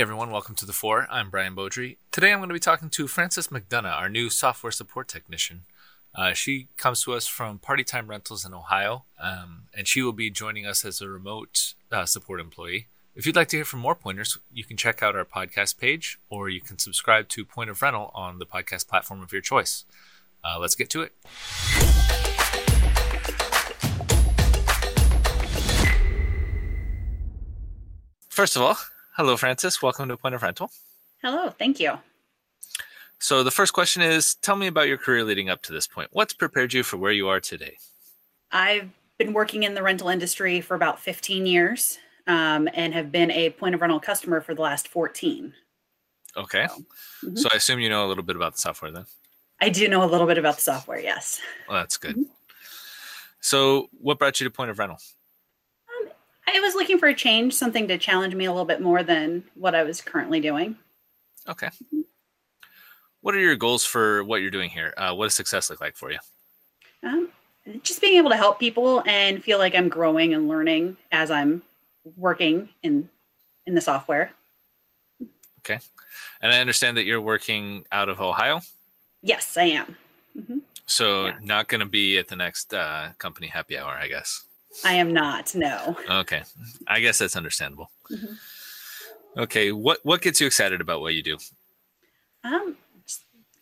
Everyone, welcome to the Four. I'm Brian Beaudry. Today I'm going to be talking to Frances McDonagh, our new software support technician. Uh, she comes to us from Party Time Rentals in Ohio, um, and she will be joining us as a remote uh, support employee. If you'd like to hear from more pointers, you can check out our podcast page or you can subscribe to Point of Rental on the podcast platform of your choice. Uh, let's get to it. First of all, hello, Frances. Welcome to Point of Rental. Hello, thank you. So, the first question is tell me about your career leading up to this point. What's prepared you for where you are today? I've been working in the rental industry for about 15 years um, and have been a point of rental customer for the last 14. Okay. So, mm-hmm. so, I assume you know a little bit about the software then? I do know a little bit about the software, yes. Well, that's good. Mm-hmm. So, what brought you to Point of Rental? I was looking for a change, something to challenge me a little bit more than what I was currently doing. Okay. What are your goals for what you're doing here? Uh, what does success look like for you? Um, just being able to help people and feel like I'm growing and learning as I'm working in in the software. Okay, and I understand that you're working out of Ohio. Yes, I am. Mm-hmm. So yeah. not going to be at the next uh, company happy hour, I guess. I am not. No. Okay, I guess that's understandable. Mm-hmm. Okay, what what gets you excited about what you do? Um,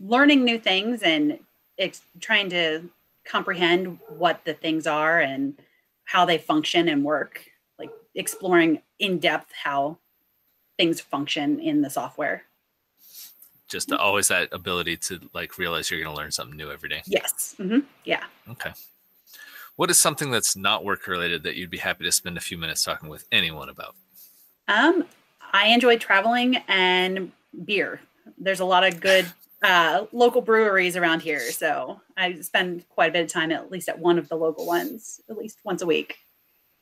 learning new things and ex- trying to comprehend what the things are and how they function and work like exploring in depth how things function in the software just always that ability to like realize you're going to learn something new every day yes mm-hmm. yeah what is something that's not work related that you'd be happy to spend a few minutes talking with anyone about um i enjoy traveling and beer there's a lot of good uh, local breweries around here. So I spend quite a bit of time at least at one of the local ones, at least once a week.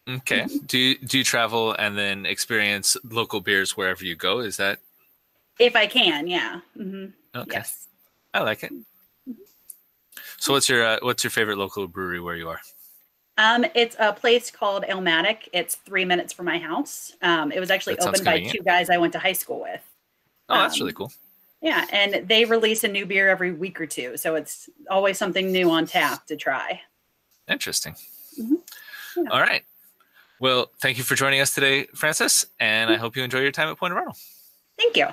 Okay. Mm-hmm. Do you, do you travel and then experience local beers wherever you go? Is that? If I can, yeah. Mm-hmm. Okay. Yes. I like it. Mm-hmm. So what's your uh, what's your favorite local brewery where you are? Um, it's a place called Alematic. It's three minutes from my house. Um, it was actually that opened by two guys I went to high school with. Oh, that's um, really cool. Yeah, and they release a new beer every week or two, so it's always something new on tap to try. Interesting. Mm-hmm. Yeah. All right. Well, thank you for joining us today, Frances, and I hope you enjoy your time at Point of Rental. Thank you.